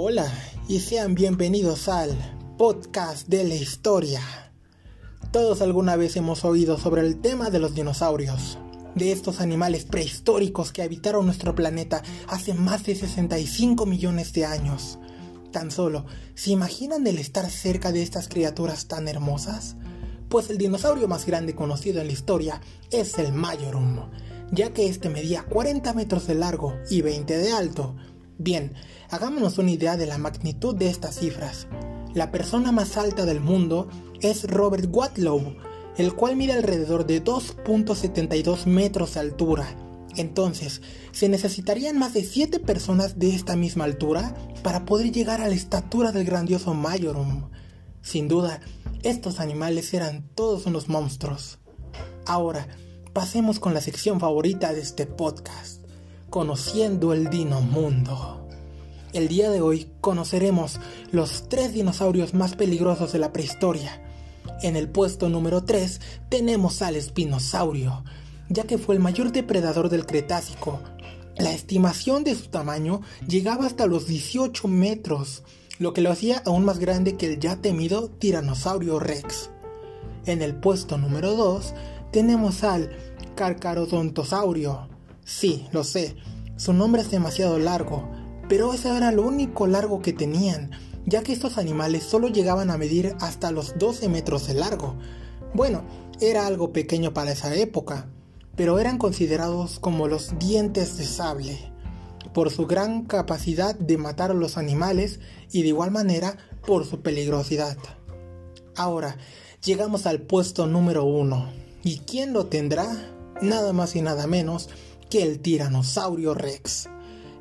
Hola y sean bienvenidos al podcast de la historia. Todos alguna vez hemos oído sobre el tema de los dinosaurios, de estos animales prehistóricos que habitaron nuestro planeta hace más de 65 millones de años. Tan solo, ¿se imaginan el estar cerca de estas criaturas tan hermosas? Pues el dinosaurio más grande conocido en la historia es el Majorum, ya que este medía 40 metros de largo y 20 de alto. Bien, hagámonos una idea de la magnitud de estas cifras. La persona más alta del mundo es Robert Wadlow, el cual mide alrededor de 2.72 metros de altura. Entonces, se necesitarían más de 7 personas de esta misma altura para poder llegar a la estatura del grandioso Majorum. Sin duda, estos animales eran todos unos monstruos. Ahora, pasemos con la sección favorita de este podcast, conociendo el Dino Mundo. El día de hoy conoceremos los tres dinosaurios más peligrosos de la prehistoria. En el puesto número 3 tenemos al espinosaurio, ya que fue el mayor depredador del Cretácico. La estimación de su tamaño llegaba hasta los 18 metros, lo que lo hacía aún más grande que el ya temido Tiranosaurio Rex. En el puesto número 2 tenemos al Carcarodontosaurio. Sí, lo sé, su nombre es demasiado largo, pero ese era lo único largo que tenían, ya que estos animales solo llegaban a medir hasta los 12 metros de largo. Bueno, era algo pequeño para esa época, pero eran considerados como los dientes de sable por su gran capacidad de matar a los animales y de igual manera por su peligrosidad. Ahora, llegamos al puesto número uno. ¿Y quién lo tendrá? Nada más y nada menos que el tiranosaurio Rex.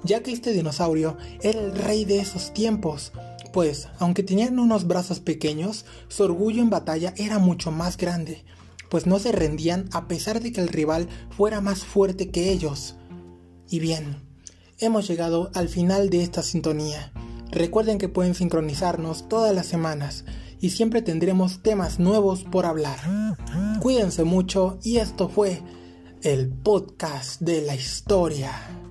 Ya que este dinosaurio era el rey de esos tiempos, pues aunque tenían unos brazos pequeños, su orgullo en batalla era mucho más grande, pues no se rendían a pesar de que el rival fuera más fuerte que ellos. Y bien, hemos llegado al final de esta sintonía. Recuerden que pueden sincronizarnos todas las semanas y siempre tendremos temas nuevos por hablar. Cuídense mucho y esto fue el podcast de la historia.